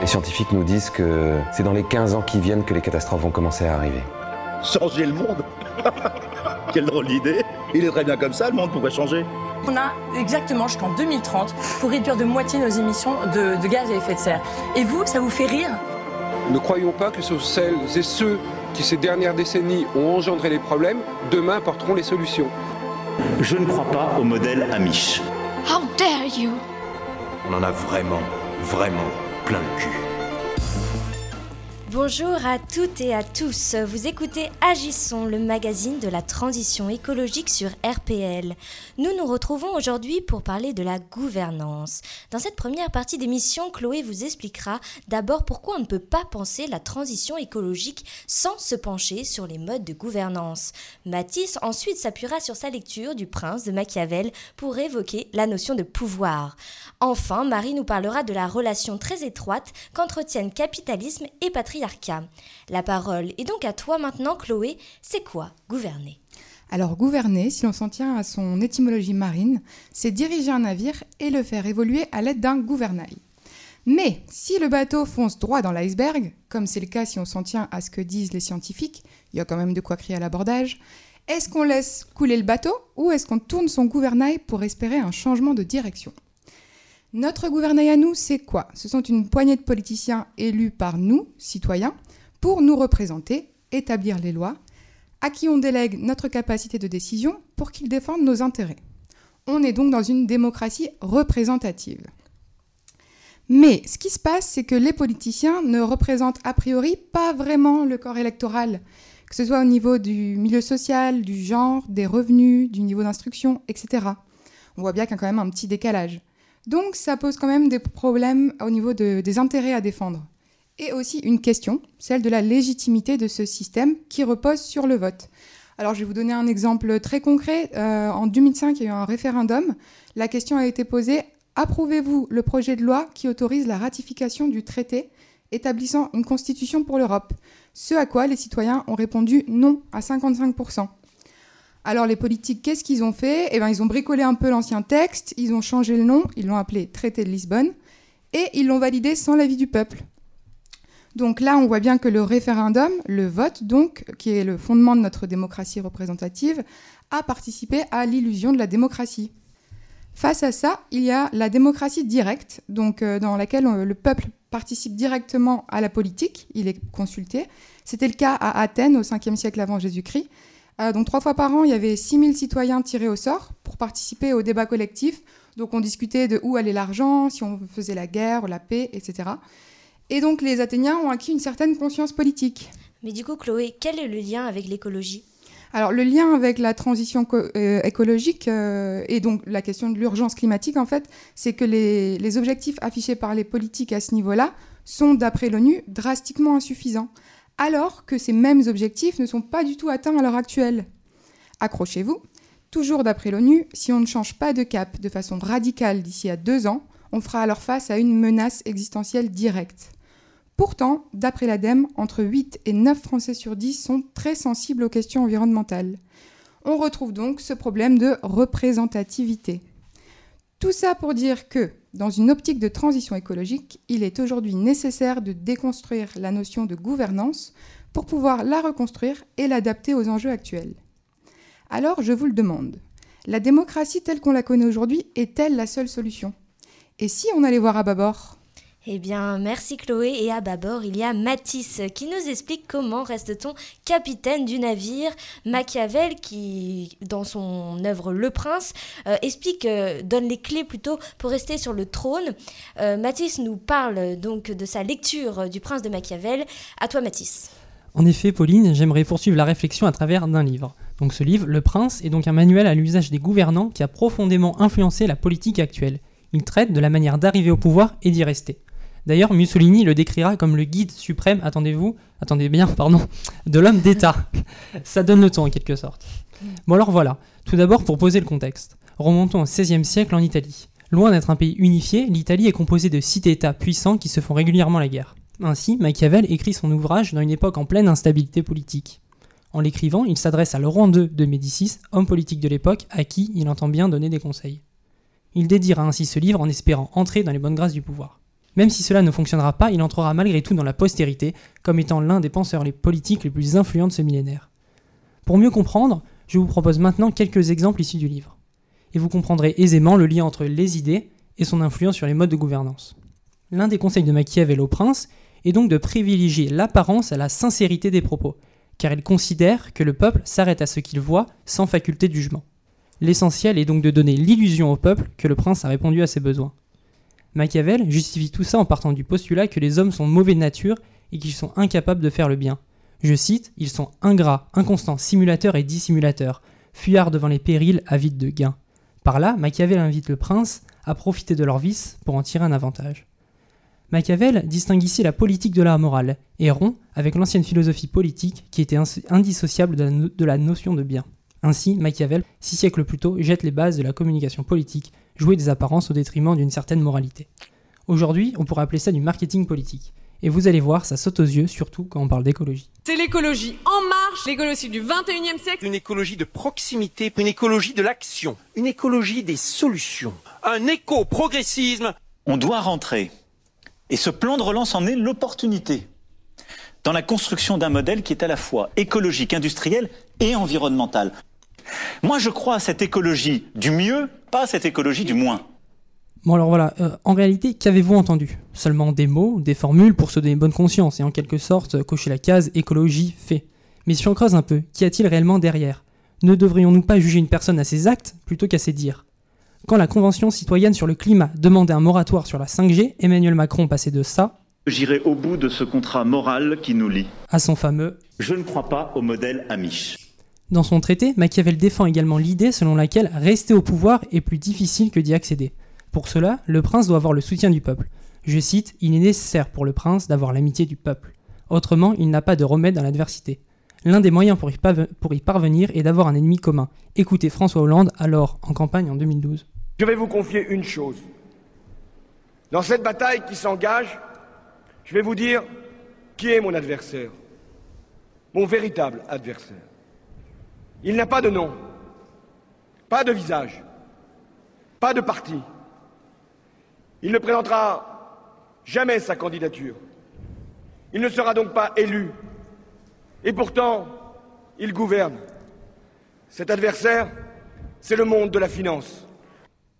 Les scientifiques nous disent que c'est dans les 15 ans qui viennent que les catastrophes vont commencer à arriver. Changer le monde Quelle drôle d'idée Il est très bien comme ça, le monde pourrait changer. On a exactement jusqu'en 2030 pour réduire de moitié nos émissions de, de gaz à effet de serre. Et vous, ça vous fait rire? Ne croyons pas que ce sont celles et ceux qui ces dernières décennies ont engendré les problèmes, demain porteront les solutions. Je ne crois pas au modèle Amish. How dare you? On en a vraiment, vraiment plein le cul. Bonjour à toutes et à tous. Vous écoutez Agissons, le magazine de la transition écologique sur RPL. Nous nous retrouvons aujourd'hui pour parler de la gouvernance. Dans cette première partie d'émission, Chloé vous expliquera d'abord pourquoi on ne peut pas penser la transition écologique sans se pencher sur les modes de gouvernance. Matisse ensuite s'appuiera sur sa lecture du Prince de Machiavel pour évoquer la notion de pouvoir. Enfin, Marie nous parlera de la relation très étroite qu'entretiennent capitalisme et La parole est donc à toi maintenant, Chloé. C'est quoi gouverner? Alors gouverner, si l'on s'en tient à son étymologie marine, c'est diriger un navire et le faire évoluer à l'aide d'un gouvernail. Mais si le bateau fonce droit dans l'iceberg, comme c'est le cas si on s'en tient à ce que disent les scientifiques, il y a quand même de quoi crier à l'abordage, est-ce qu'on laisse couler le bateau ou est-ce qu'on tourne son gouvernail pour espérer un changement de direction? Notre gouvernail à nous, c'est quoi? Ce sont une poignée de politiciens élus par nous, citoyens, pour nous représenter, établir les lois, à qui on délègue notre capacité de décision pour qu'ils défendent nos intérêts. On est donc dans une démocratie représentative. Mais ce qui se passe, c'est que les politiciens ne représentent a priori pas vraiment le corps électoral, que ce soit au niveau du milieu social, du genre, des revenus, du niveau d'instruction, etc. On voit bien qu'il y a quand même un petit décalage. Donc ça pose quand même des problèmes au niveau des intérêts à défendre. Et aussi une question, celle de la légitimité de ce système qui repose sur le vote. Alors je vais vous donner un exemple très concret. Euh, en 2005, il y a eu un référendum. La question a été posée, approuvez-vous le projet de loi qui autorise la ratification du traité établissant une constitution pour l'Europe? Ce à quoi les citoyens ont répondu non à 55%. Alors les politiques, qu'est-ce qu'ils ont fait? Eh bien, ils ont bricolé un peu l'ancien texte, ils ont changé le nom, ils l'ont appelé Traité de Lisbonne, et ils l'ont validé sans l'avis du peuple. Donc là, on voit bien que le référendum, le vote, donc, qui est le fondement de notre démocratie représentative, a participé à l'illusion de la démocratie. Face à ça, il y a la démocratie directe, euh, dans laquelle euh, le peuple participe directement à la politique, il est consulté. C'était le cas à Athènes au 5e siècle avant Jésus-Christ. Euh, donc trois fois par an, il y avait 6000 citoyens tirés au sort pour participer au débat collectif. Donc on discutait de où allait l'argent, si on faisait la guerre, la paix, etc. Et donc les Athéniens ont acquis une certaine conscience politique. Mais du coup, Chloé, quel est le lien avec l'écologie? Alors le lien avec la transition euh, écologique euh, et donc la question de l'urgence climatique, en fait, c'est que les, les, objectifs affichés par les politiques à ce niveau-là sont, d'après l'ONU, drastiquement insuffisants alors que ces mêmes objectifs ne sont pas du tout atteints à l'heure actuelle. Accrochez-vous, toujours d'après l'ONU, si on ne change pas de cap de façon radicale d'ici à deux ans, on fera alors face à une menace existentielle directe. Pourtant, d'après l'ADEME, entre 8 et 9 Français sur 10 sont très sensibles aux questions environnementales. On retrouve donc ce problème de représentativité. Tout ça pour dire que, dans une optique de transition écologique, il est aujourd'hui nécessaire de déconstruire la notion de gouvernance pour pouvoir la reconstruire et l'adapter aux enjeux actuels. Alors, je vous le demande, la démocratie telle qu'on la connaît aujourd'hui est-elle la seule solution? Et si on allait voir à bâbord? Eh bien, merci Chloé. Et à bâbord, il y a Matisse qui nous explique comment reste-t-on capitaine du navire. Machiavel, qui, dans son œuvre Le Prince, euh, explique, euh, donne les clés plutôt pour rester sur le trône. Euh, Matisse nous parle donc de sa lecture du Prince de Machiavel. À toi, Matisse. En effet, Pauline, j'aimerais poursuivre la réflexion à travers d'un livre. Donc ce livre, Le Prince, est donc un manuel à l'usage des gouvernants qui a profondément influencé la politique actuelle. Il traite de la manière d'arriver au pouvoir et d'y rester. D'ailleurs, Mussolini le décrira comme le guide suprême, attendez-vous, attendez bien, pardon, de l'homme d'État. Ça donne le ton en quelque sorte. Bon alors voilà, tout d'abord pour poser le contexte. Remontons au XVIe siècle en Italie. Loin d'être un pays unifié, l'Italie est composée de six États puissants qui se font régulièrement la guerre. Ainsi, Machiavel écrit son ouvrage dans une époque en pleine instabilité politique. En l'écrivant, il s'adresse à Laurent II de Médicis, homme politique de l'époque, à qui il entend bien donner des conseils. Il dédiera ainsi ce livre en espérant entrer dans les bonnes grâces du pouvoir. Même si cela ne fonctionnera pas, il entrera malgré tout dans la postérité comme étant l'un des penseurs les politiques les plus influents de ce millénaire. Pour mieux comprendre, je vous propose maintenant quelques exemples issus du livre. Et vous comprendrez aisément le lien entre les idées et son influence sur les modes de gouvernance. L'un des conseils de Machiavel au prince est donc de privilégier l'apparence à la sincérité des propos, car il considère que le peuple s'arrête à ce qu'il voit sans faculté de jugement. L'essentiel est donc de donner l'illusion au peuple que le prince a répondu à ses besoins. Machiavel justifie tout ça en partant du postulat que les hommes sont mauvais de nature et qu'ils sont incapables de faire le bien. Je cite, ils sont ingrats, inconstants, simulateurs et dissimulateurs, fuyards devant les périls, avides de gains. Par là, Machiavel invite le prince à profiter de leurs vices pour en tirer un avantage. Machiavel distingue ici la politique de la morale et rompt avec l'ancienne philosophie politique qui était indissociable de la notion de bien. Ainsi, Machiavel, six siècles plus tôt, jette les bases de la communication politique, jouer des apparences au détriment d'une certaine moralité. Aujourd'hui, on pourrait appeler ça du marketing politique. Et vous allez voir, ça saute aux yeux, surtout quand on parle d'écologie. C'est l'écologie en marche, l'écologie du 21e siècle. Une écologie de proximité, une écologie de l'action, une écologie des solutions, un éco-progressisme. On doit rentrer. Et ce plan de relance en est l'opportunité dans la construction d'un modèle qui est à la fois écologique, industriel et environnemental. Moi, je crois à cette écologie du mieux, pas à cette écologie du moins. Bon alors voilà, euh, en réalité, qu'avez-vous entendu? Seulement des mots, des formules pour se donner bonne conscience et en quelque sorte cocher la case écologie fait. Mais si on creuse un peu, qu'y a-t-il réellement derrière? Ne devrions-nous pas juger une personne à ses actes plutôt qu'à ses dires? Quand la Convention citoyenne sur le climat demandait un moratoire sur la 5G, Emmanuel Macron passait de ça J'irai au bout de ce contrat moral qui nous lie. à son fameux Je ne crois pas au modèle Amish. Dans son traité, Machiavel défend également l'idée selon laquelle rester au pouvoir est plus difficile que d'y accéder. Pour cela, le prince doit avoir le soutien du peuple. Je cite, Il est nécessaire pour le prince d'avoir l'amitié du peuple. Autrement, il n'a pas de remède dans l'adversité. L'un des moyens pour y, pour y parvenir est d'avoir un ennemi commun. Écoutez François Hollande, alors en campagne en 2012. Je vais vous confier une chose. Dans cette bataille qui s'engage, je vais vous dire qui est mon adversaire, mon véritable adversaire. Il n'a pas de nom, pas de visage, pas de parti. Il ne présentera jamais sa candidature. Il ne sera donc pas élu. Et pourtant, il gouverne. Cet adversaire, c'est le monde de la finance.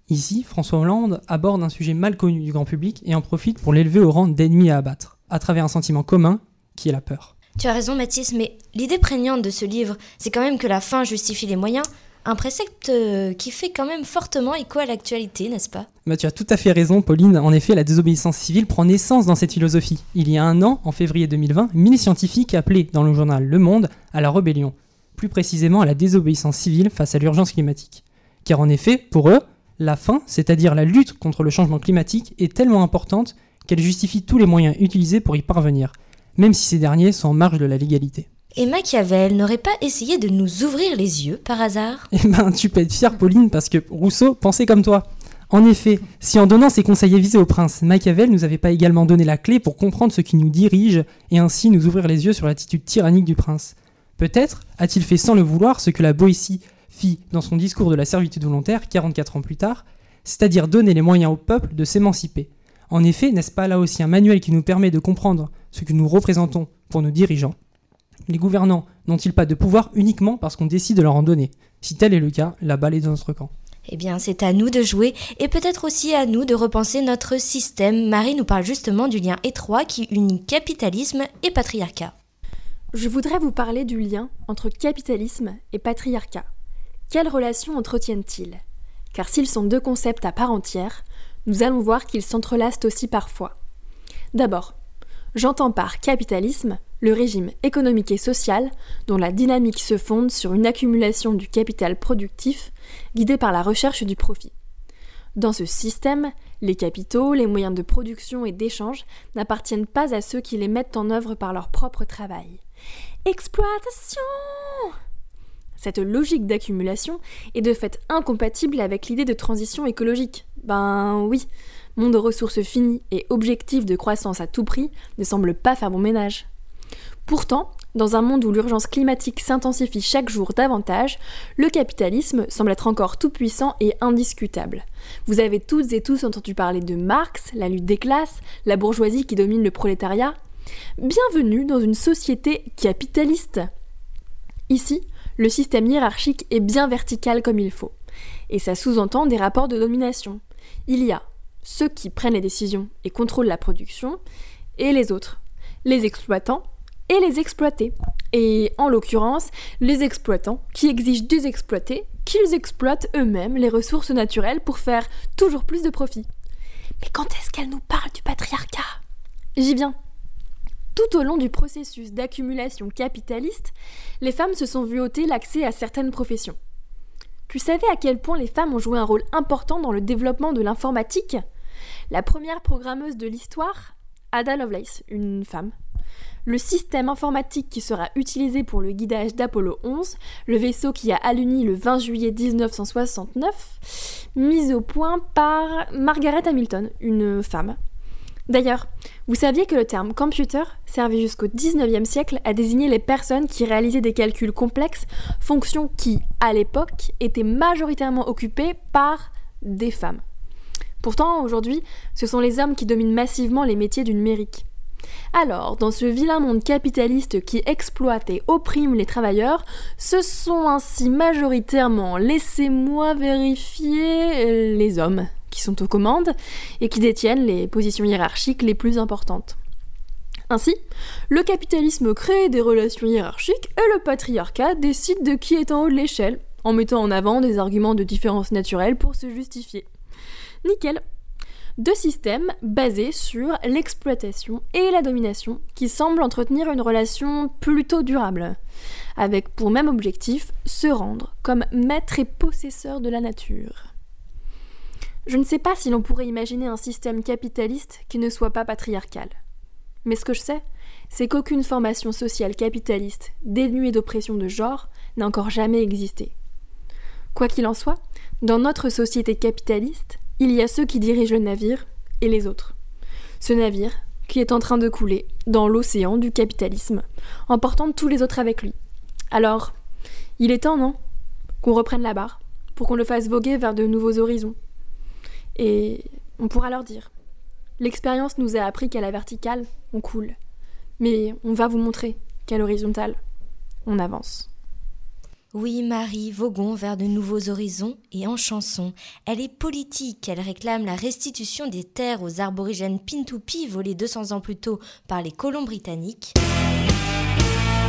Ici, François Hollande aborde un sujet mal connu du grand public et en profite pour l'élever au rang d'ennemi à abattre, à travers un sentiment commun qui est la peur. Tu as raison Mathis, mais l'idée prégnante de ce livre, c'est quand même que la fin justifie les moyens, un précepte euh, qui fait quand même fortement écho à l'actualité, n'est-ce pas? Bah, Tu as tout à fait raison, Pauline. En effet, la désobéissance civile prend naissance dans cette philosophie. Il y a un an, en février 2020, mille scientifiques appelaient dans le journal Le Monde à la rébellion, plus précisément à la désobéissance civile face à l'urgence climatique. Car en effet, pour eux, la fin, c'est-à-dire la lutte contre le changement climatique, est tellement importante qu'elle justifie tous les moyens utilisés pour y parvenir, même si ces derniers sont en marge de la légalité. Et Machiavel n'aurait pas essayé de nous ouvrir les yeux par hasard? Eh ben, tu peux être fier, Pauline, parce que Rousseau pensait comme toi. En effet, si en donnant ses conseils avisés au prince, Machiavel nous avait pas également donné la clé pour comprendre ce qui nous dirige et ainsi nous ouvrir les yeux sur l'attitude tyrannique du prince Peut-être a-t-il fait sans le vouloir ce que la Boétie fit dans son discours de la servitude volontaire 44 ans plus tard, c'est-à-dire donner les moyens au peuple de s'émanciper. En effet, n'est-ce pas là aussi un manuel qui nous permet de comprendre ce que nous représentons pour nos dirigeants Les gouvernants n'ont-ils pas de pouvoir uniquement parce qu'on décide de leur en donner? Si tel est le cas, la balle est dans notre camp. Eh bien, c'est à nous de jouer et peut-être aussi à nous de repenser notre système. Marie nous parle justement du lien étroit qui unit capitalisme et patriarcat. Je voudrais vous parler du lien entre capitalisme et patriarcat. Quelles relations entretiennent-ils? Car s'ils sont deux concepts à part entière, nous allons voir qu'ils s'entrelacent aussi parfois. D'abord, j'entends par capitalisme le régime économique et social dont la dynamique se fonde sur une accumulation du capital productif guidé par la recherche du profit. Dans ce système, les capitaux, les moyens de production et d'échange n'appartiennent pas à ceux qui les mettent en œuvre par leur propre travail. Exploitation Cette logique d'accumulation est de fait incompatible avec l'idée de transition écologique. Ben oui, monde de ressources finies et objectif de croissance à tout prix ne semble pas faire bon ménage. Pourtant, Dans un monde où l'urgence climatique s'intensifie chaque jour davantage, le capitalisme semble être encore tout puissant et indiscutable. Vous avez toutes et tous entendu parler de Marx, la lutte des classes, la bourgeoisie qui domine le prolétariat. Bienvenue dans une société capitaliste. Ici, le système hiérarchique est bien vertical comme il faut. Et ça sous-entend des rapports de domination. Il y a ceux qui prennent les décisions et contrôlent la production, et les autres, les exploitants et les exploités. Et en l'occurrence, les exploitants qui exigent des exploités qu'ils exploitent eux-mêmes les ressources naturelles pour faire toujours plus de profit. Mais quand est-ce qu'elle nous parle du patriarcat? J'y viens. Tout au long du processus d'accumulation capitaliste, les femmes se sont vues ôter l'accès à certaines professions. Tu savais à quel point les femmes ont joué un rôle important dans le développement de l'informatique? La première programmeuse de l'histoire, Ada Lovelace, une femme. Le système informatique qui sera utilisé pour le guidage d'Apollo 11, le vaisseau qui a alluni le 20 juillet 1969, mis au point par Margaret Hamilton, une femme. D'ailleurs, vous saviez que le terme computer servait jusqu'au 19e siècle à désigner les personnes qui réalisaient des calculs complexes, fonctions qui, à l'époque, étaient majoritairement occupées par des femmes. Pourtant, aujourd'hui, ce sont les hommes qui dominent massivement les métiers du numérique. Alors, dans ce vilain monde capitaliste qui exploite et opprime les travailleurs, ce sont ainsi majoritairement, laissez-moi vérifier, les hommes qui sont aux commandes et qui détiennent les positions hiérarchiques les plus importantes. Ainsi, le capitalisme crée des relations hiérarchiques et le patriarcat décide de qui est en haut de l'échelle, en mettant en avant des arguments de différence naturelle pour se justifier. Nickel. Deux systèmes basés sur l'exploitation et la domination qui semblent entretenir une relation plutôt durable, avec pour même objectif se rendre comme maître et possesseur de la nature. Je ne sais pas si l'on pourrait imaginer un système capitaliste qui ne soit pas patriarcal. Mais ce que je sais, c'est qu'aucune formation sociale capitaliste dénuée d'oppression de genre n'a encore jamais existé. Quoi qu'il en soit, dans notre société capitaliste, il y a ceux qui dirigent le navire et les autres. Ce navire qui est en train de couler dans l'océan du capitalisme, emportant tous les autres avec lui. Alors, il est temps, non Qu'on reprenne la barre, pour qu'on le fasse voguer vers de nouveaux horizons, et on pourra leur dire. L'expérience nous a appris qu'à la verticale, on coule. Mais on va vous montrer qu'à l'horizontale, on avance. Oui, Marie, voguons vers de nouveaux horizons et en chanson. Elle est politique, elle réclame la restitution des terres aux aborigènes Pintupi volés 200 ans plus tôt par les colons britanniques.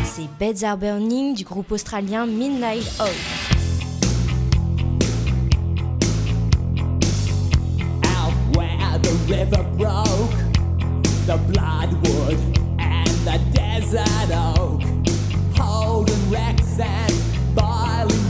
C'est Beds Are Burning du groupe australien Midnight Oil. the river broke, the bloodwood and the desert oak, holding wrecks and violent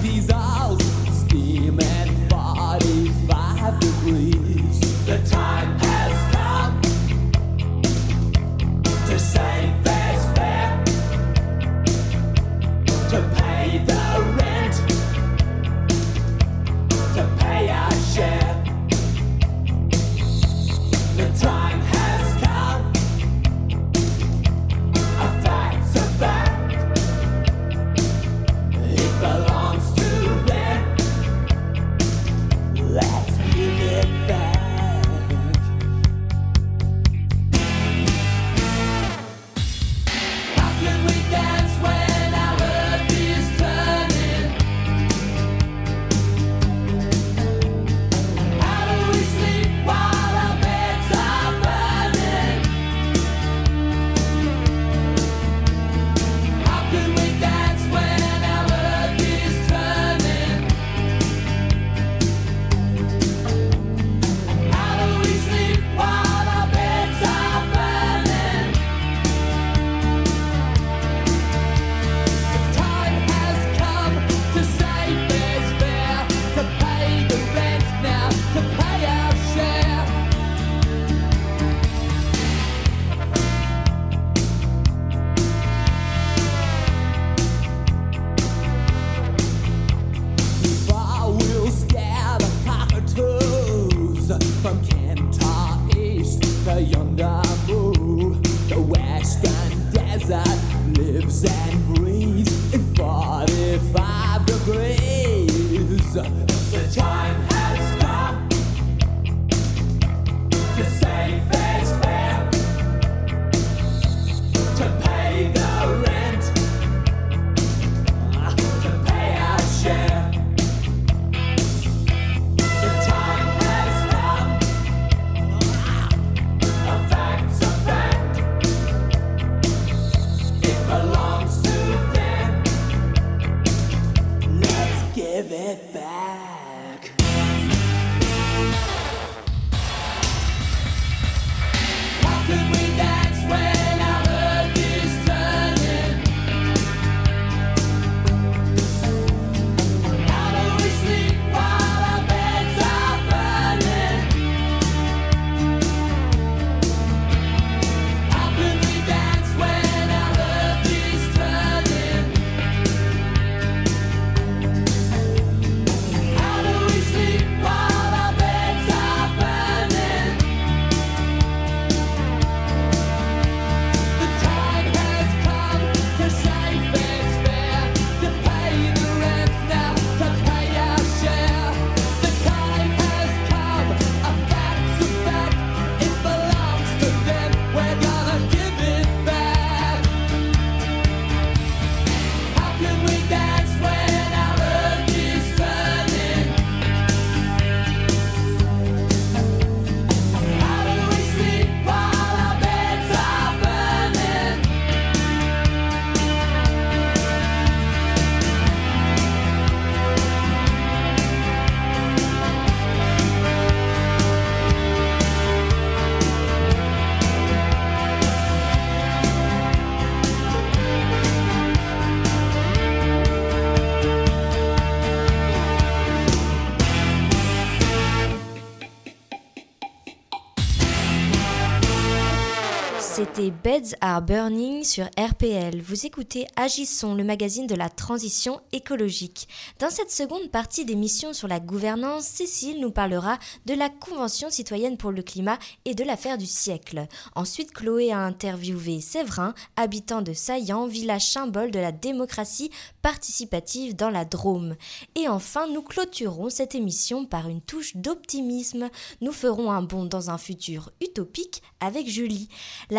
C'était Beds Are Burning sur RPL. Vous écoutez Agissons, le magazine de la transition écologique. Dans cette seconde partie d'émission sur la gouvernance, Cécile nous parlera de la Convention citoyenne pour le climat et de l'affaire du siècle. Ensuite, Chloé a interviewé Séverin, habitant de Saillant, village symbole de la démocratie participative dans la Drôme. Et enfin, nous clôturons cette émission par une touche d'optimisme. Nous ferons un bond dans un futur utopique avec Julie.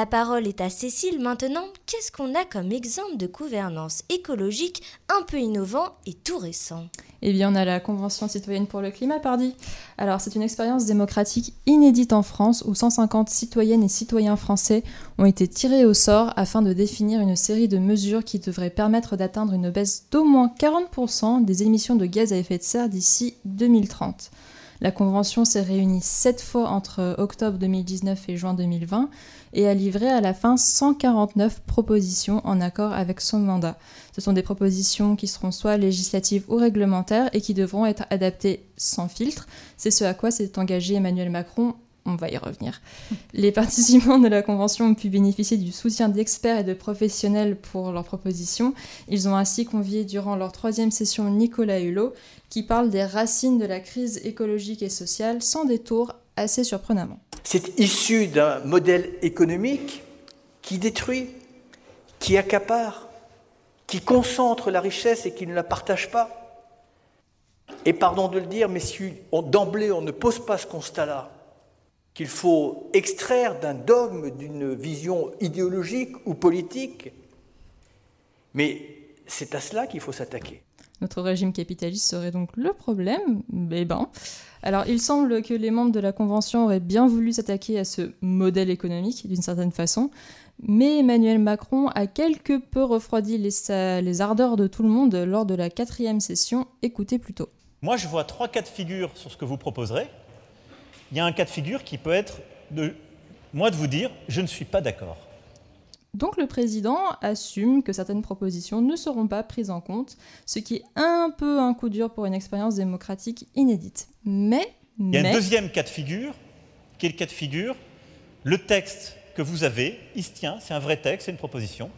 Parole est à Cécile maintenant. Qu'est-ce qu'on a comme exemple de gouvernance écologique un peu innovant et tout récent? Eh bien, on a la Convention citoyenne pour le climat, pardi. Alors, c'est une expérience démocratique inédite en France où 150 citoyennes et citoyens français ont été tirés au sort afin de définir une série de mesures qui devraient permettre d'atteindre une baisse d'au moins 40% des émissions de gaz à effet de serre d'ici 2030. La Convention s'est réunie sept fois entre octobre 2019 et juin 2020 et a livré à la fin 149 propositions en accord avec son mandat. Ce sont des propositions qui seront soit législatives ou réglementaires et qui devront être adaptées sans filtre. C'est ce à quoi s'est engagé Emmanuel Macron. On va y revenir. Les participants de la Convention ont pu bénéficier du soutien d'experts et de professionnels pour leurs propositions. Ils ont ainsi convié durant leur troisième session Nicolas Hulot, qui parle des racines de la crise écologique et sociale sans détour assez surprenamment. C'est issu d'un modèle économique qui détruit, qui accapare, qui concentre la richesse et qui ne la partage pas. Et pardon de le dire, mais si d'emblée on ne pose pas ce constat-là, qu'il faut extraire d'un dogme, d'une vision idéologique ou politique, mais c'est à cela qu'il faut s'attaquer. Notre régime capitaliste serait donc le problème? Eh ben. Alors, il semble que les membres de la Convention auraient bien voulu s'attaquer à ce modèle économique d'une certaine façon, mais Emmanuel Macron a quelque peu refroidi les, sa- les ardeurs de tout le monde lors de la quatrième session. Écoutez plutôt. Moi, je vois trois cas de figure sur ce que vous proposerez. Il y a un cas de figure qui peut être de moi de vous dire je ne suis pas d'accord. Donc le président assume que certaines propositions ne seront pas prises en compte, ce qui est un peu un coup dur pour une expérience démocratique inédite. Mais, Il y a mais un deuxième cas de figure, qui est le cas de figure? Le texte que vous avez, il se tient, c'est un vrai texte, c'est une proposition,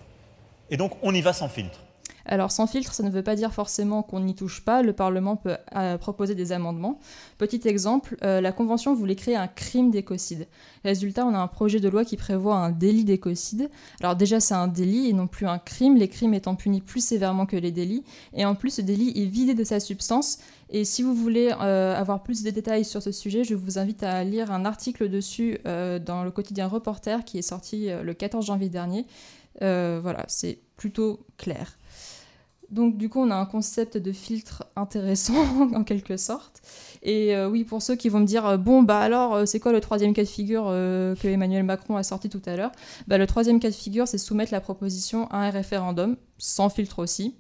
et donc on y va sans filtre. Alors sans filtre, ça ne veut pas dire forcément qu'on n'y touche pas, le Parlement peut euh, proposer des amendements. Petit exemple, euh, la Convention voulait créer un crime d'écocide. Résultat, on a un projet de loi qui prévoit un délit d'écocide. Alors déjà, c'est un délit et non plus un crime, les crimes étant punis plus sévèrement que les délits. Et en plus, ce délit est vidé de sa substance. Et si vous voulez euh, avoir plus de détails sur ce sujet, je vous invite à lire un article dessus dans le quotidien Reporter qui est sorti le 14 janvier dernier. Voilà, c'est plutôt clair. Donc du coup, on a un concept de filtre intéressant en quelque sorte. Et euh, oui, pour ceux qui vont me dire, euh, bon, bah alors, euh, c'est quoi le troisième cas de figure que Emmanuel Macron a sorti tout à l'heure? Bah, Le troisième cas de figure, c'est soumettre la proposition à un référendum, sans filtre aussi,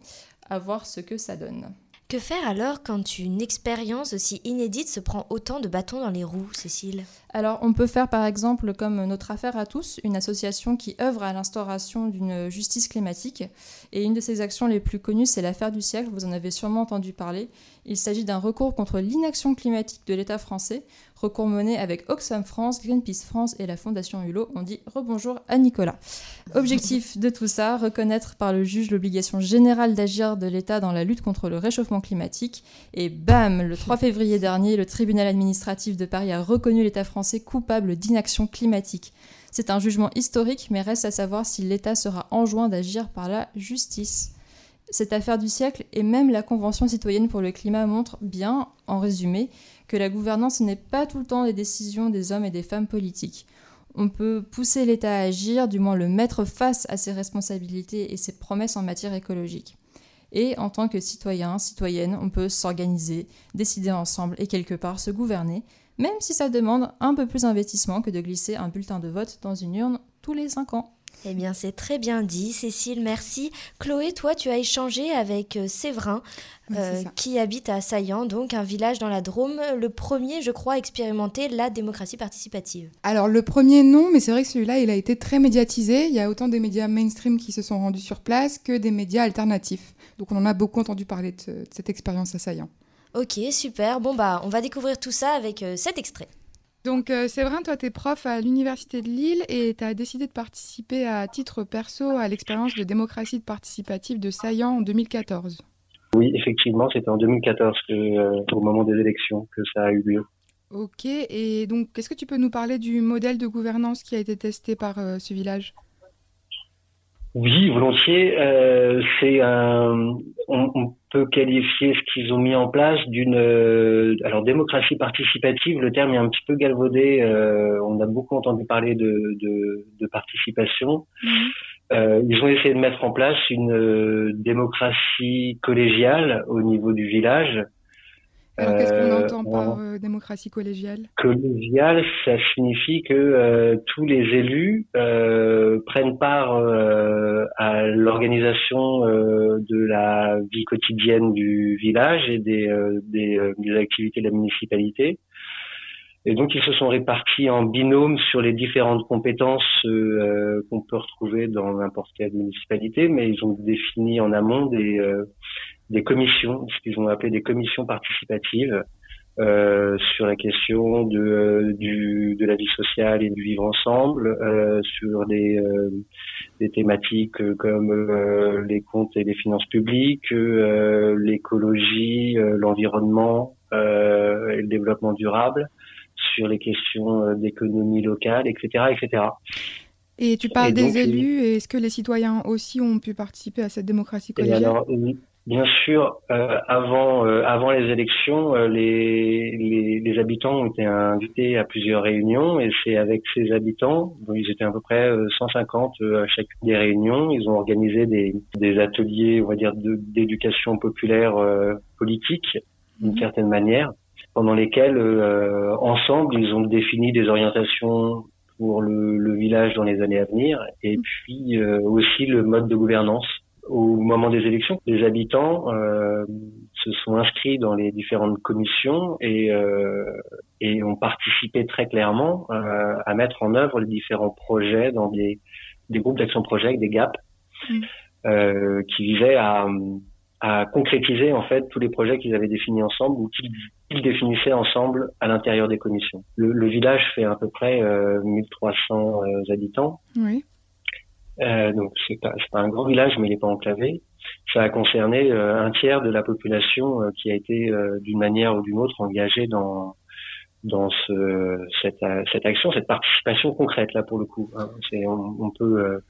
à voir ce que ça donne. Que faire alors quand une expérience aussi inédite se prend autant de bâtons dans les roues, Cécile? Alors, on peut faire par exemple comme notre affaire à tous, une association qui œuvre à l'instauration d'une justice climatique. Et une de ses actions les plus connues, c'est l'affaire du siècle, vous en avez sûrement entendu parler. Il s'agit d'un recours contre l'inaction climatique de l'État français, recours mené avec Oxfam France, Greenpeace France et la Fondation Hulot. On dit rebonjour à Nicolas. Objectif de tout ça, reconnaître par le juge l'obligation générale d'agir de l'État dans la lutte contre le réchauffement climatique. Et bam, le 3 février dernier, le tribunal administratif de Paris a reconnu l'État français coupable d'inaction climatique. C'est un jugement historique, mais reste à savoir si l'État sera enjoint d'agir par la justice. Cette affaire du siècle et même la Convention citoyenne pour le climat montrent bien, en résumé, que la gouvernance n'est pas tout le temps des décisions des hommes et des femmes politiques. On peut pousser l'État à agir, du moins le mettre face à ses responsabilités et ses promesses en matière écologique. Et en tant que citoyen, citoyenne, on peut s'organiser, décider ensemble et quelque part se gouverner, même si ça demande un peu plus d'investissement que de glisser un bulletin de vote dans une urne tous les 5 ans. Eh bien, c'est très bien dit, Cécile, merci. Chloé, toi, tu as échangé avec euh, Séverin, Oui, euh, qui habite à Saillant, donc un village dans la Drôme, le premier, je crois, à expérimenter la démocratie participative. Alors le premier non, mais c'est vrai que celui-là, il a été très médiatisé. Il y a autant des médias mainstream qui se sont rendus sur place que des médias alternatifs. Donc on en a beaucoup entendu parler de, de cette expérience assaillant. Ok, super. Bon, bah, on va découvrir tout ça avec euh, cet extrait. Donc euh, Séverin, toi, tu es prof à l'Université de Lille et tu as décidé de participer à titre perso à l'expérience de démocratie participative de Saillant en 2014. Oui, effectivement, c'était en 2014, que, euh, au moment des élections, que ça a eu lieu. Ok, et donc est-ce que tu peux nous parler du modèle de gouvernance qui a été testé par euh, ce village? Oui, volontiers. Euh, c'est un, on, on peut qualifier ce qu'ils ont mis en place d'une, euh, alors démocratie participative. Le terme est un petit peu galvaudé. euh, on a beaucoup entendu parler de, de, de participation. Euh, ils ont essayé de mettre en place une euh, démocratie collégiale au niveau du village. Alors qu'est-ce qu'on Euh, entend par euh, démocratie collégiale? Collégial, ça signifie que euh, tous les élus euh, prennent part à l'organisation de la vie quotidienne du village et des, des, des activités de la municipalité. Et donc ils se sont répartis en binôme sur les différentes compétences qu'on peut retrouver dans n'importe quelle municipalité, mais ils ont défini en amont des, des commissions, ce qu'ils ont appelé des commissions participatives, euh, sur la question de, euh, du, de la vie sociale et du vivre ensemble, euh, sur des, euh, des thématiques euh, comme euh, les comptes et les finances publiques, euh, l'écologie, euh, l'environnement euh, et le développement durable, sur les questions d'économie locale, etc., etc. Et tu parles Et des élus, et est-ce que les citoyens aussi ont pu participer à cette démocratie Et collégiale? alors, bien sûr, euh, avant, euh, avant les élections, euh, les, les, les habitants ont été invités à plusieurs réunions et c'est avec ces habitants, bon, ils étaient à peu près euh, 150 euh, à chacune des réunions, ils ont organisé des, des ateliers, on va dire, d'éducation populaire euh, politique, d'une certaine manière, pendant lesquels, euh, ensemble, ils ont défini des orientations pour le, le village dans les années à venir et puis euh, aussi le mode de gouvernance au moment des élections, les habitants euh, se sont inscrits dans les différentes commissions et, euh, et ont participé très clairement euh, à mettre en œuvre les différents projets dans des, des groupes d'action projet, des GAP, euh, qui visaient à, à concrétiser en fait tous les projets qu'ils avaient définis ensemble ou qu'ils définissaient ensemble à l'intérieur des commissions. Le, le village fait à peu près euh, 1300 euh, habitants. Oui. Euh, donc c'est pas, pas un grand village, mais il n'est pas enclavé. ça a concerné euh, un tiers de la population euh, qui a été euh, d'une manière ou d'une autre engagée dans dans ce, cette, euh, cette action, cette participation concrète là pour le coup. hein. C'est on, on peut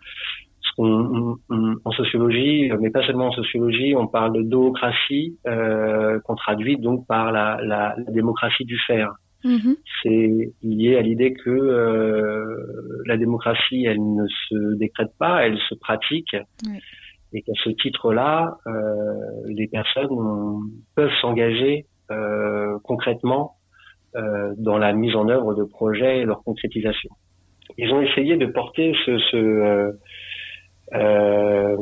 on- on- en sociologie, mais pas seulement en sociologie, on parle de démocratie euh, qu'on traduit donc par la, la, la démocratie du faire. Mhm. C'est lié à l'idée que euh, la démocratie, elle ne se décrète pas, elle se pratique, et qu'à ce titre-là, euh, les personnes peuvent s'engager euh, concrètement euh, dans la mise en œuvre de projets et leur concrétisation. Ils ont essayé de porter ce, ce euh, euh,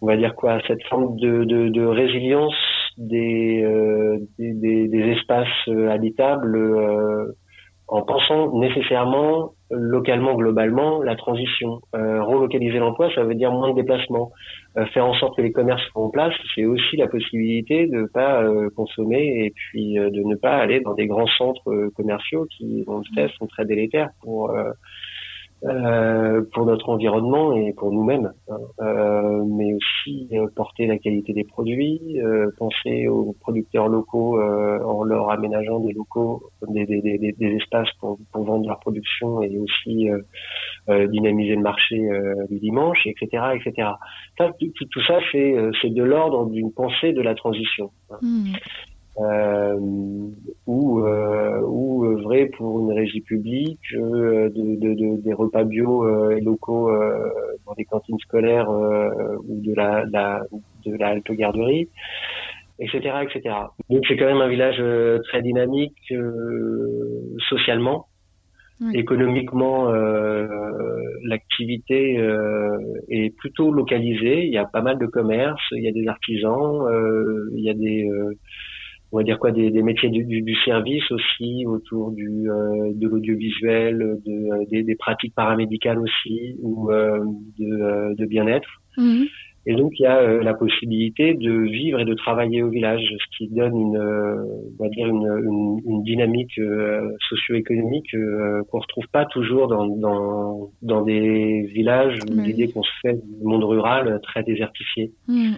on va dire quoi, cette forme de, de, de résilience des, euh, des, des, espaces euh, habitables euh, en pensant nécessairement localement, globalement, la transition. Euh, relocaliser l'emploi, ça veut dire moins de déplacements. Euh, faire en sorte que les commerces soient en place, c'est aussi la possibilité de ne pas euh, consommer et puis de ne pas aller dans des grands centres commerciaux qui, on le sait, sont très délétères pour euh, pour notre environnement et pour nous-mêmes, hein. Euh, mais aussi euh, porter la qualité des produits, euh, penser aux producteurs locaux euh, en leur aménageant des locaux, des, des, des, des- espaces pour, pour vendre leur production et aussi dynamiser le marché du dimanche, etc., etc. Ça, tout, tout- ça, c'est de l'ordre d'une pensée de la transition. hein Mhm. Euh, ou euh, ou œuvrer pour une régie publique, euh, de, de, de- des repas bio euh, et locaux euh, dans des cantines scolaires euh, ou de la, la de la halte garderie, etc., etc. Donc c'est quand même un village euh, très dynamique euh, socialement. Oui. Économiquement, euh, l'activité euh, est plutôt localisée. Il y a pas mal de commerces, il y a des artisans, euh, il y a des, euh, on va dire quoi, des, des métiers du, du, du service aussi autour du euh, de l'audiovisuel, de, euh, des, des pratiques paramédicales aussi ou euh, de, de bien-être. Mhm. Et donc il y a euh, la possibilité de vivre et de travailler au village, ce qui donne une, euh, on va dire une, une, une dynamique euh, socio-économique euh, qu'on retrouve pas toujours dans, dans, dans des villages l'idée qu'on se fait du monde rural très désertifié. Mhm.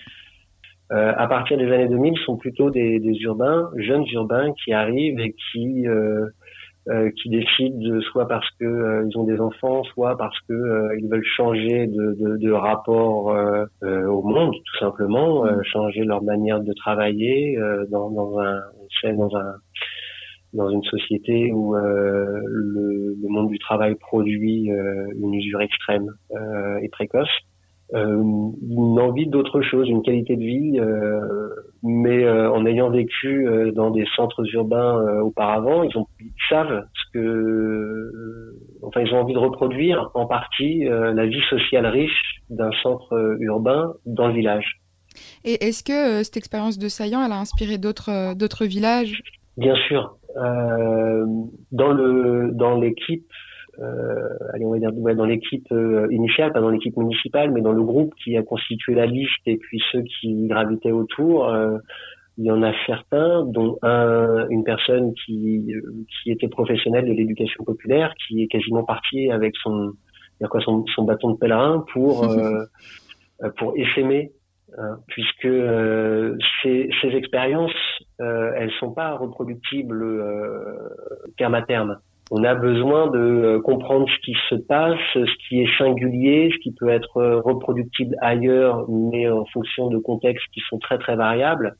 Euh, à partir des années 2000, ce sont plutôt des, des urbains, jeunes urbains, qui arrivent et qui euh, euh, qui décident de- soit parce que euh, ils ont des enfants, soit parce que euh, ils veulent changer de, de, de rapport euh, euh, au monde, tout simplement, euh, changer leur manière de travailler euh, dans, dans un dans un dans une société où euh, le, le monde du travail produit euh, une usure extrême euh, et précoce une envie d'autre chose, une qualité de vie, euh, mais euh, en ayant vécu euh, dans des centres urbains euh, auparavant, ils, ont, ils savent ce que, euh, enfin, ils ont envie de reproduire en partie euh, la vie sociale riche d'un centre euh, urbain dans le village. Et est-ce que euh, cette expérience de Saillant, elle a inspiré d'autres euh, d'autres villages? Bien sûr, euh, dans le dans l'équipe, euh, allez on va dire ouais, dans l'équipe euh, initiale, pas dans l'équipe municipale, mais dans le groupe qui a constitué la liste et puis ceux qui gravitaient autour, euh, il y en a certains, dont un, une personne qui euh, qui était professionnelle de l'éducation populaire, qui est quasiment parti avec son quoi son, son bâton de pèlerin pour euh, pour essaimer hein, puisque euh, ces, ces expériences, euh, elles sont pas reproductibles terme à terme. On a besoin de euh, comprendre ce qui se passe, ce qui est singulier, ce qui peut être euh, reproductible ailleurs, mais en fonction de contextes qui sont très très variables.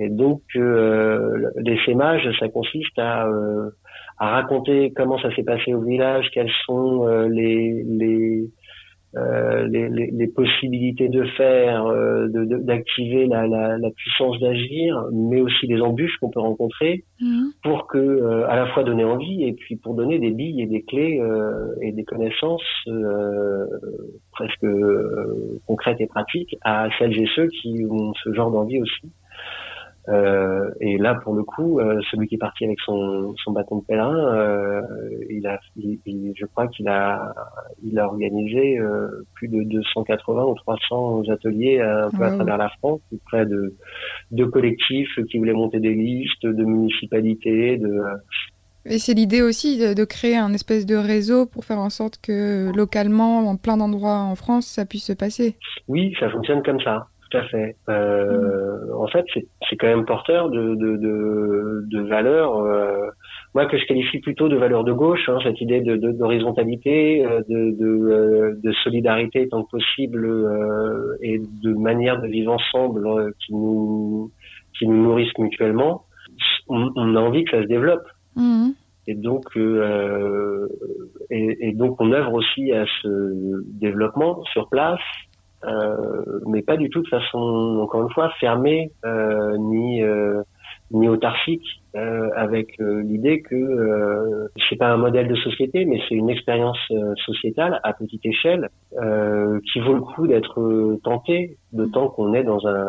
Et donc, euh, l'essaimage, ça consiste à, euh, à raconter comment ça s'est passé au village, quelles sont euh, les, les, les, les, les possibilités de faire, euh, de- de- d'activer la, la, la puissance d'agir, mais aussi les embûches qu'on peut rencontrer Mhm. pour que euh, à la fois donner envie et puis pour donner des billes et des clés euh, et des connaissances euh, presque euh, concrètes et pratiques à celles et ceux qui ont ce genre d'envie aussi. Euh, et là, pour le coup, euh, celui qui est parti avec son, son bâton de pèlerin, euh, il a, il- il- je crois qu'il a, il a organisé plus de 280 ou 300 ateliers un peu à Wow. travers la France, auprès de, de collectifs qui voulaient monter des listes, de municipalités, de, Et c'est l'idée aussi de, de créer un espèce de réseau pour faire en sorte que localement, en plein d'endroits en France, ça puisse se passer. Oui, ça fonctionne comme ça, Tout à fait. Euh, En fait, c'est quand même porteur de, de, de, de valeurs, euh, moi que je qualifie plutôt de valeurs de gauche, hein, cette idée d'horizontalité, euh, de, de, de solidarité tant que possible euh, et de manière de vivre ensemble qui nous qui nous nourrissent mutuellement. On, on a envie que ça se développe. Et donc, euh, et, et donc, on œuvre aussi à ce développement sur place, mais pas du tout de façon, encore une fois, fermée euh, ni euh, ni autarcique, euh, avec euh, l'idée que euh, c'est pas un modèle de société, mais c'est une expérience euh, sociétale à petite échelle euh, qui vaut le coup d'être euh, tenté, de tant qu'on est dans un,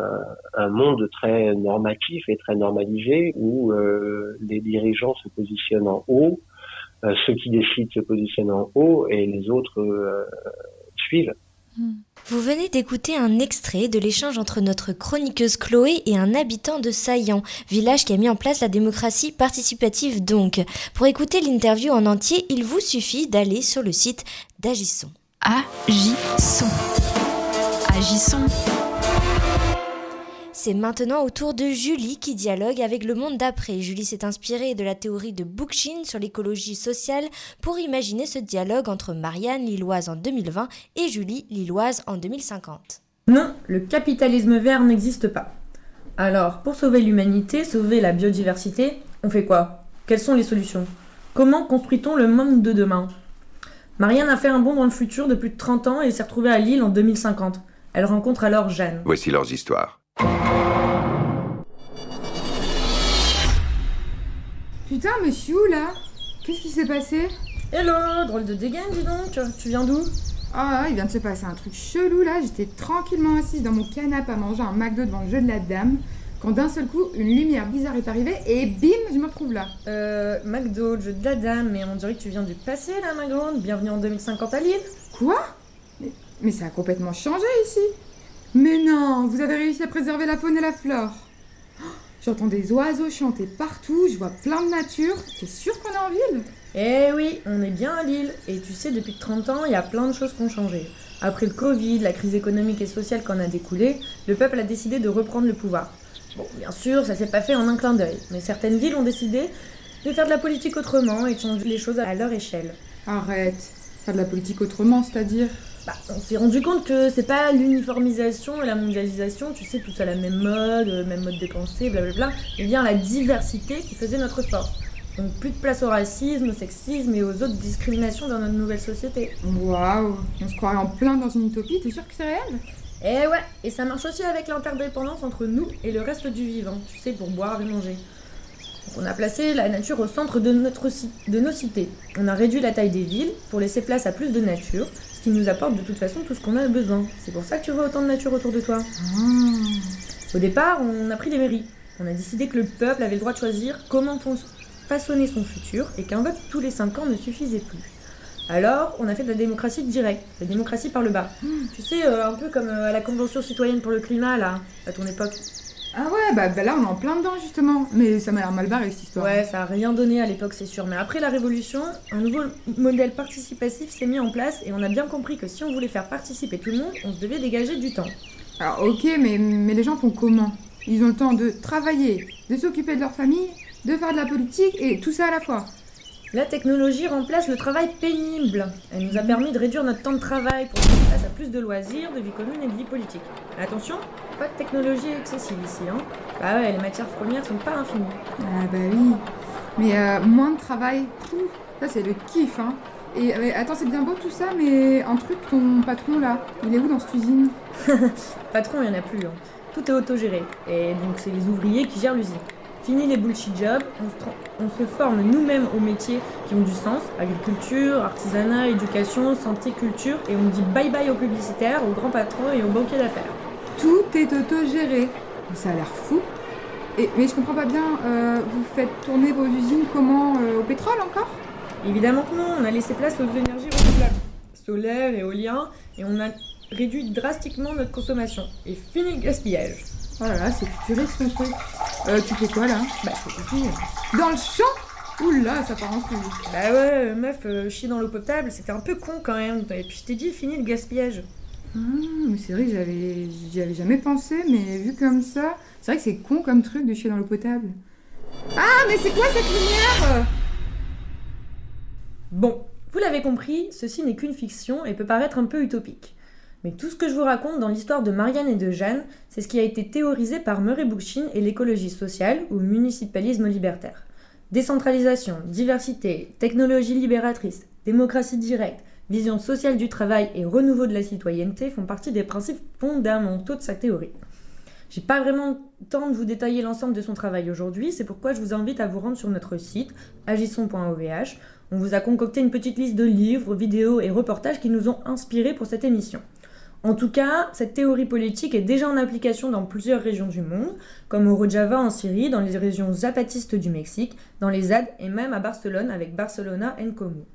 un monde très normatif et très normalisé où euh, les dirigeants se positionnent en haut, euh, ceux qui décident se positionnent en haut et les autres euh, suivent. Vous venez d'écouter un extrait de l'échange entre notre chroniqueuse Chloé et un habitant de Saillant, village qui a mis en place la démocratie participative donc. Pour écouter l'interview en entier, il vous suffit d'aller sur le site d'Agisson. Agissons. Agissons. C'est maintenant au tour de Julie qui dialogue avec le monde d'après. Julie s'est inspirée de la théorie de Bookchin sur l'écologie sociale pour imaginer ce dialogue entre Marianne Lilloise en 2020 et Julie Lilloise en 2050. Non, le capitalisme vert n'existe pas. Alors, pour sauver l'humanité, sauver la biodiversité, on fait quoi? Quelles sont les solutions? Comment construit-on le monde de demain? Marianne a fait un bond dans le futur de plus de 30 ans et s'est retrouvée à Lille en 2050. Elle rencontre alors Jeanne. Voici leurs histoires. Putain, mais je suis où là? Qu'est-ce qui s'est passé? Hello, drôle de dégaine, dis donc. Tu viens d'où? Ah, il vient de se passer un truc chelou là. J'étais tranquillement assise dans mon canapé à manger un McDo devant le jeu de la dame. Quand d'un seul coup, une lumière bizarre est arrivée et bim, je me retrouve là. Euh, McDo, le jeu de la dame, mais on dirait que tu viens du passé là, ma grande. Bienvenue en 2050 à Lille. Quoi? Mais, mais ça a complètement changé ici. Mais non, vous avez réussi à préserver la faune et la flore. J'entends des oiseaux chanter partout, je vois plein de nature. T'es sûr qu'on est en ville? Eh oui, on est bien à Lille. Et tu sais, depuis 30 ans, il y a plein de choses qui ont changé. Après le Covid, la crise économique et sociale qu'en a découlé, le peuple a décidé de reprendre le pouvoir. Bon, bien sûr, ça s'est pas fait en un clin d'œil, mais certaines villes ont décidé de faire de la politique autrement et de changer les choses à leur échelle. Arrête. Faire de la politique autrement, c'est-à-dire? Bah, on s'est rendu compte que c'est pas l'uniformisation et la mondialisation, tu sais, tout à la même mode, euh, même mode de pensée, blablabla, mais bien la diversité qui faisait notre force. Donc plus de place au racisme, au sexisme et aux autres discriminations dans notre nouvelle société. Waouh, on se croirait en plein dans une utopie, t'es sûr que c'est réel? Eh ouais, et ça marche aussi avec l'interdépendance entre nous et le reste du vivant, tu sais, pour boire et manger. Donc on a placé la nature au centre de, notre, de nos cités. On a réduit la taille des villes pour laisser place à plus de nature, qui nous apporte de toute façon tout ce qu'on a besoin. C'est pour ça que tu vois autant de nature autour de toi. Au départ, on a pris les mairies. On a décidé que le peuple avait le droit de choisir comment façonner son futur et qu'un vote tous les 5 ans ne suffisait plus. Alors, on a fait de la démocratie directe, la démocratie par le bas. Tu sais, euh, un peu comme euh, à la Convention citoyenne pour le climat, là, à ton époque. Ah ouais, bah, bah là on est en plein dedans justement. Mais ça m'a l'air mal barré cette histoire. Ouais, ça a rien donné à l'époque, c'est sûr. Mais après la Révolution, un nouveau modèle participatif s'est mis en place et on a bien compris que si on voulait faire participer tout le monde, on se devait dégager du temps. Alors ok, mais, mais les gens font comment? Ils ont le temps de travailler, de s'occuper de leur famille, de faire de la politique et tout ça à la fois. La technologie remplace le travail pénible. Elle nous a permis de réduire notre temps de travail pour faire place à plus de loisirs, de vie commune et de vie politique. Attention, pas de technologie excessive ici, hein. Bah ouais, les matières premières sont pas infinies. Ah bah oui. Mais euh, moins de travail, tout. Ça c'est le kiff, hein. Et mais attends, c'est bien beau tout ça, mais un truc, ton patron là, il est où dans cette usine? Patron, il y en a plus. hein. Tout est autogéré. Et donc, c'est les ouvriers qui gèrent l'usine. Fini les bullshit jobs, on se, on se forme nous-mêmes aux métiers qui ont du sens agriculture, artisanat, éducation, santé, culture et on dit bye bye aux publicitaires, aux grands patrons et aux banquiers d'affaires. Tout est autogéré. Ça a l'air fou. Et, mais je comprends pas bien, euh, vous faites tourner vos usines comment euh, Au pétrole encore? Évidemment que non, on a laissé place aux énergies renouvelables, solaire, éolien, et on a réduit drastiquement notre consommation. Et fini le gaspillage. Oh là là, c'est futuriste ton truc. Euh, tu fais quoi là? Bah, je fais pipi. Dans le champ? Oula, ça part en couille. Bah ouais, meuf, chier dans l'eau potable, c'était un peu con quand même. Et puis je t'ai dit, fini le gaspillage. Mais c'est vrai que j'avais, jamais pensé, mais vu comme ça, c'est vrai que c'est con comme truc de chier dans l'eau potable. Ah, mais c'est quoi cette lumière? Bon, vous l'avez compris, ceci n'est qu'une fiction et peut paraître un peu utopique. Mais tout ce que je vous raconte dans l'histoire de Marianne et de Jeanne, c'est ce qui a été théorisé par Murray Bookchin et l'écologie sociale ou municipalisme libertaire. Décentralisation, diversité, technologie libératrice, démocratie directe, vision sociale du travail et renouveau de la citoyenneté font partie des principes fondamentaux de sa théorie. J'ai pas vraiment le temps de vous détailler l'ensemble de son travail aujourd'hui, c'est pourquoi je vous invite à vous rendre sur notre site agissons.ovh. On vous a concocté une petite liste de livres, vidéos et reportages qui nous ont inspirés pour cette émission. En tout cas, cette théorie politique est déjà en application dans plusieurs régions du monde, comme au Rojava en Syrie, dans les régions zapatistes du Mexique, dans les ZAD et même à Barcelone avec Barcelona en Comú.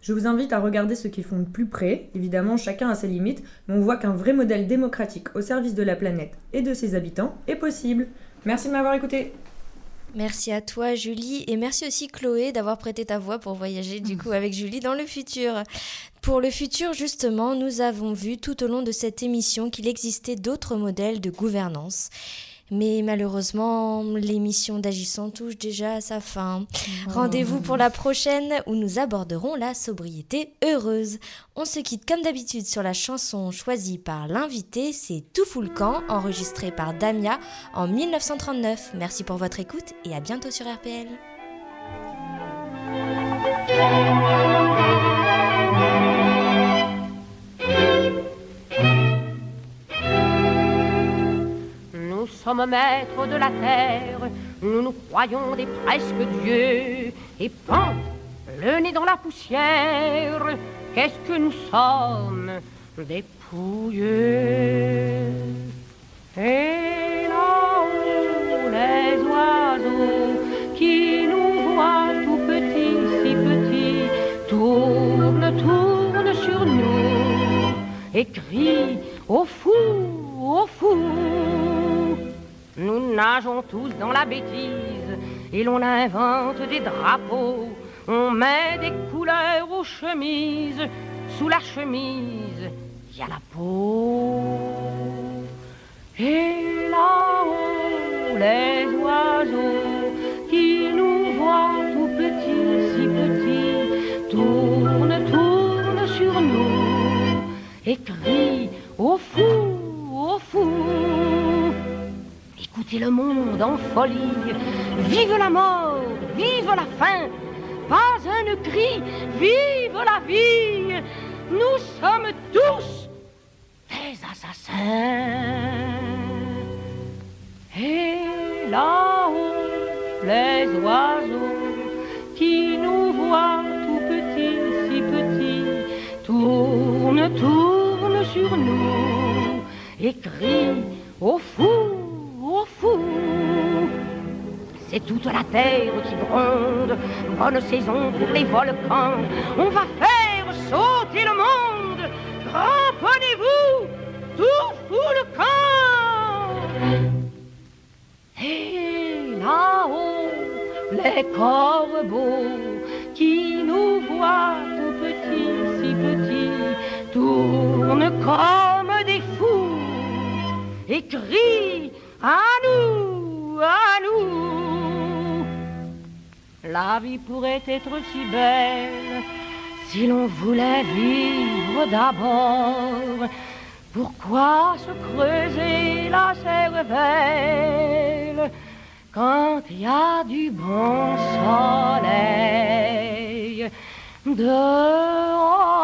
Je vous invite à regarder ce qu'ils font de plus près. Évidemment, chacun a ses limites, mais on voit qu'un vrai modèle démocratique au service de la planète et de ses habitants est possible. Merci de m'avoir écouté. Merci à toi Julie et merci aussi Chloé d'avoir prêté ta voix pour voyager du coup avec Julie dans le futur. Pour le futur justement, nous avons vu tout au long de cette émission qu'il existait d'autres modèles de gouvernance. Mais malheureusement, l'émission d'Agissant touche déjà à sa fin. Rendez-vous pour la prochaine où nous aborderons la sobriété heureuse. On se quitte comme d'habitude sur la chanson choisie par l'invité, c'est Tout fout le camp, enregistré par Damia en 1939. Merci pour votre écoute et à bientôt sur RPL. Sommes maîtres de la terre, nous nous croyons des presque dieux, et pan, le nez dans la poussière, qu'est-ce que nous sommes Des pouilleux? Et là-haut, les oiseaux qui nous voient tout petits, si petits, tournent, tournent sur nous et crient au fou, au fou. Nous nageons tous dans la bêtise et l'on invente des drapeaux. On met des couleurs aux chemises, sous la chemise, il y a la peau. Et là-haut, les oiseaux qui nous voient tout petits, si petits, tournent, tournent sur nous et crient au fou, au fou. Écoutez le monde en folie, vive la mort, vive la faim, pas un cri, vive la vie, nous sommes tous des assassins. Et là-haut, les oiseaux qui nous voient tout petits, si petits, tournent, tournent sur nous et crient au fou, C'est toute la terre qui gronde, bonne saison pour les volcans. On va faire sauter le monde, cramponnez-vous, tout fout le camp. Et là-haut, les corbeaux qui nous voient tout petits, si petits, tournent comme des fous et crient à nous, à nous. La vie pourrait être si belle si l'on voulait vivre d'abord. Pourquoi se creuser la cervelle quand il y a du bon soleil dehors?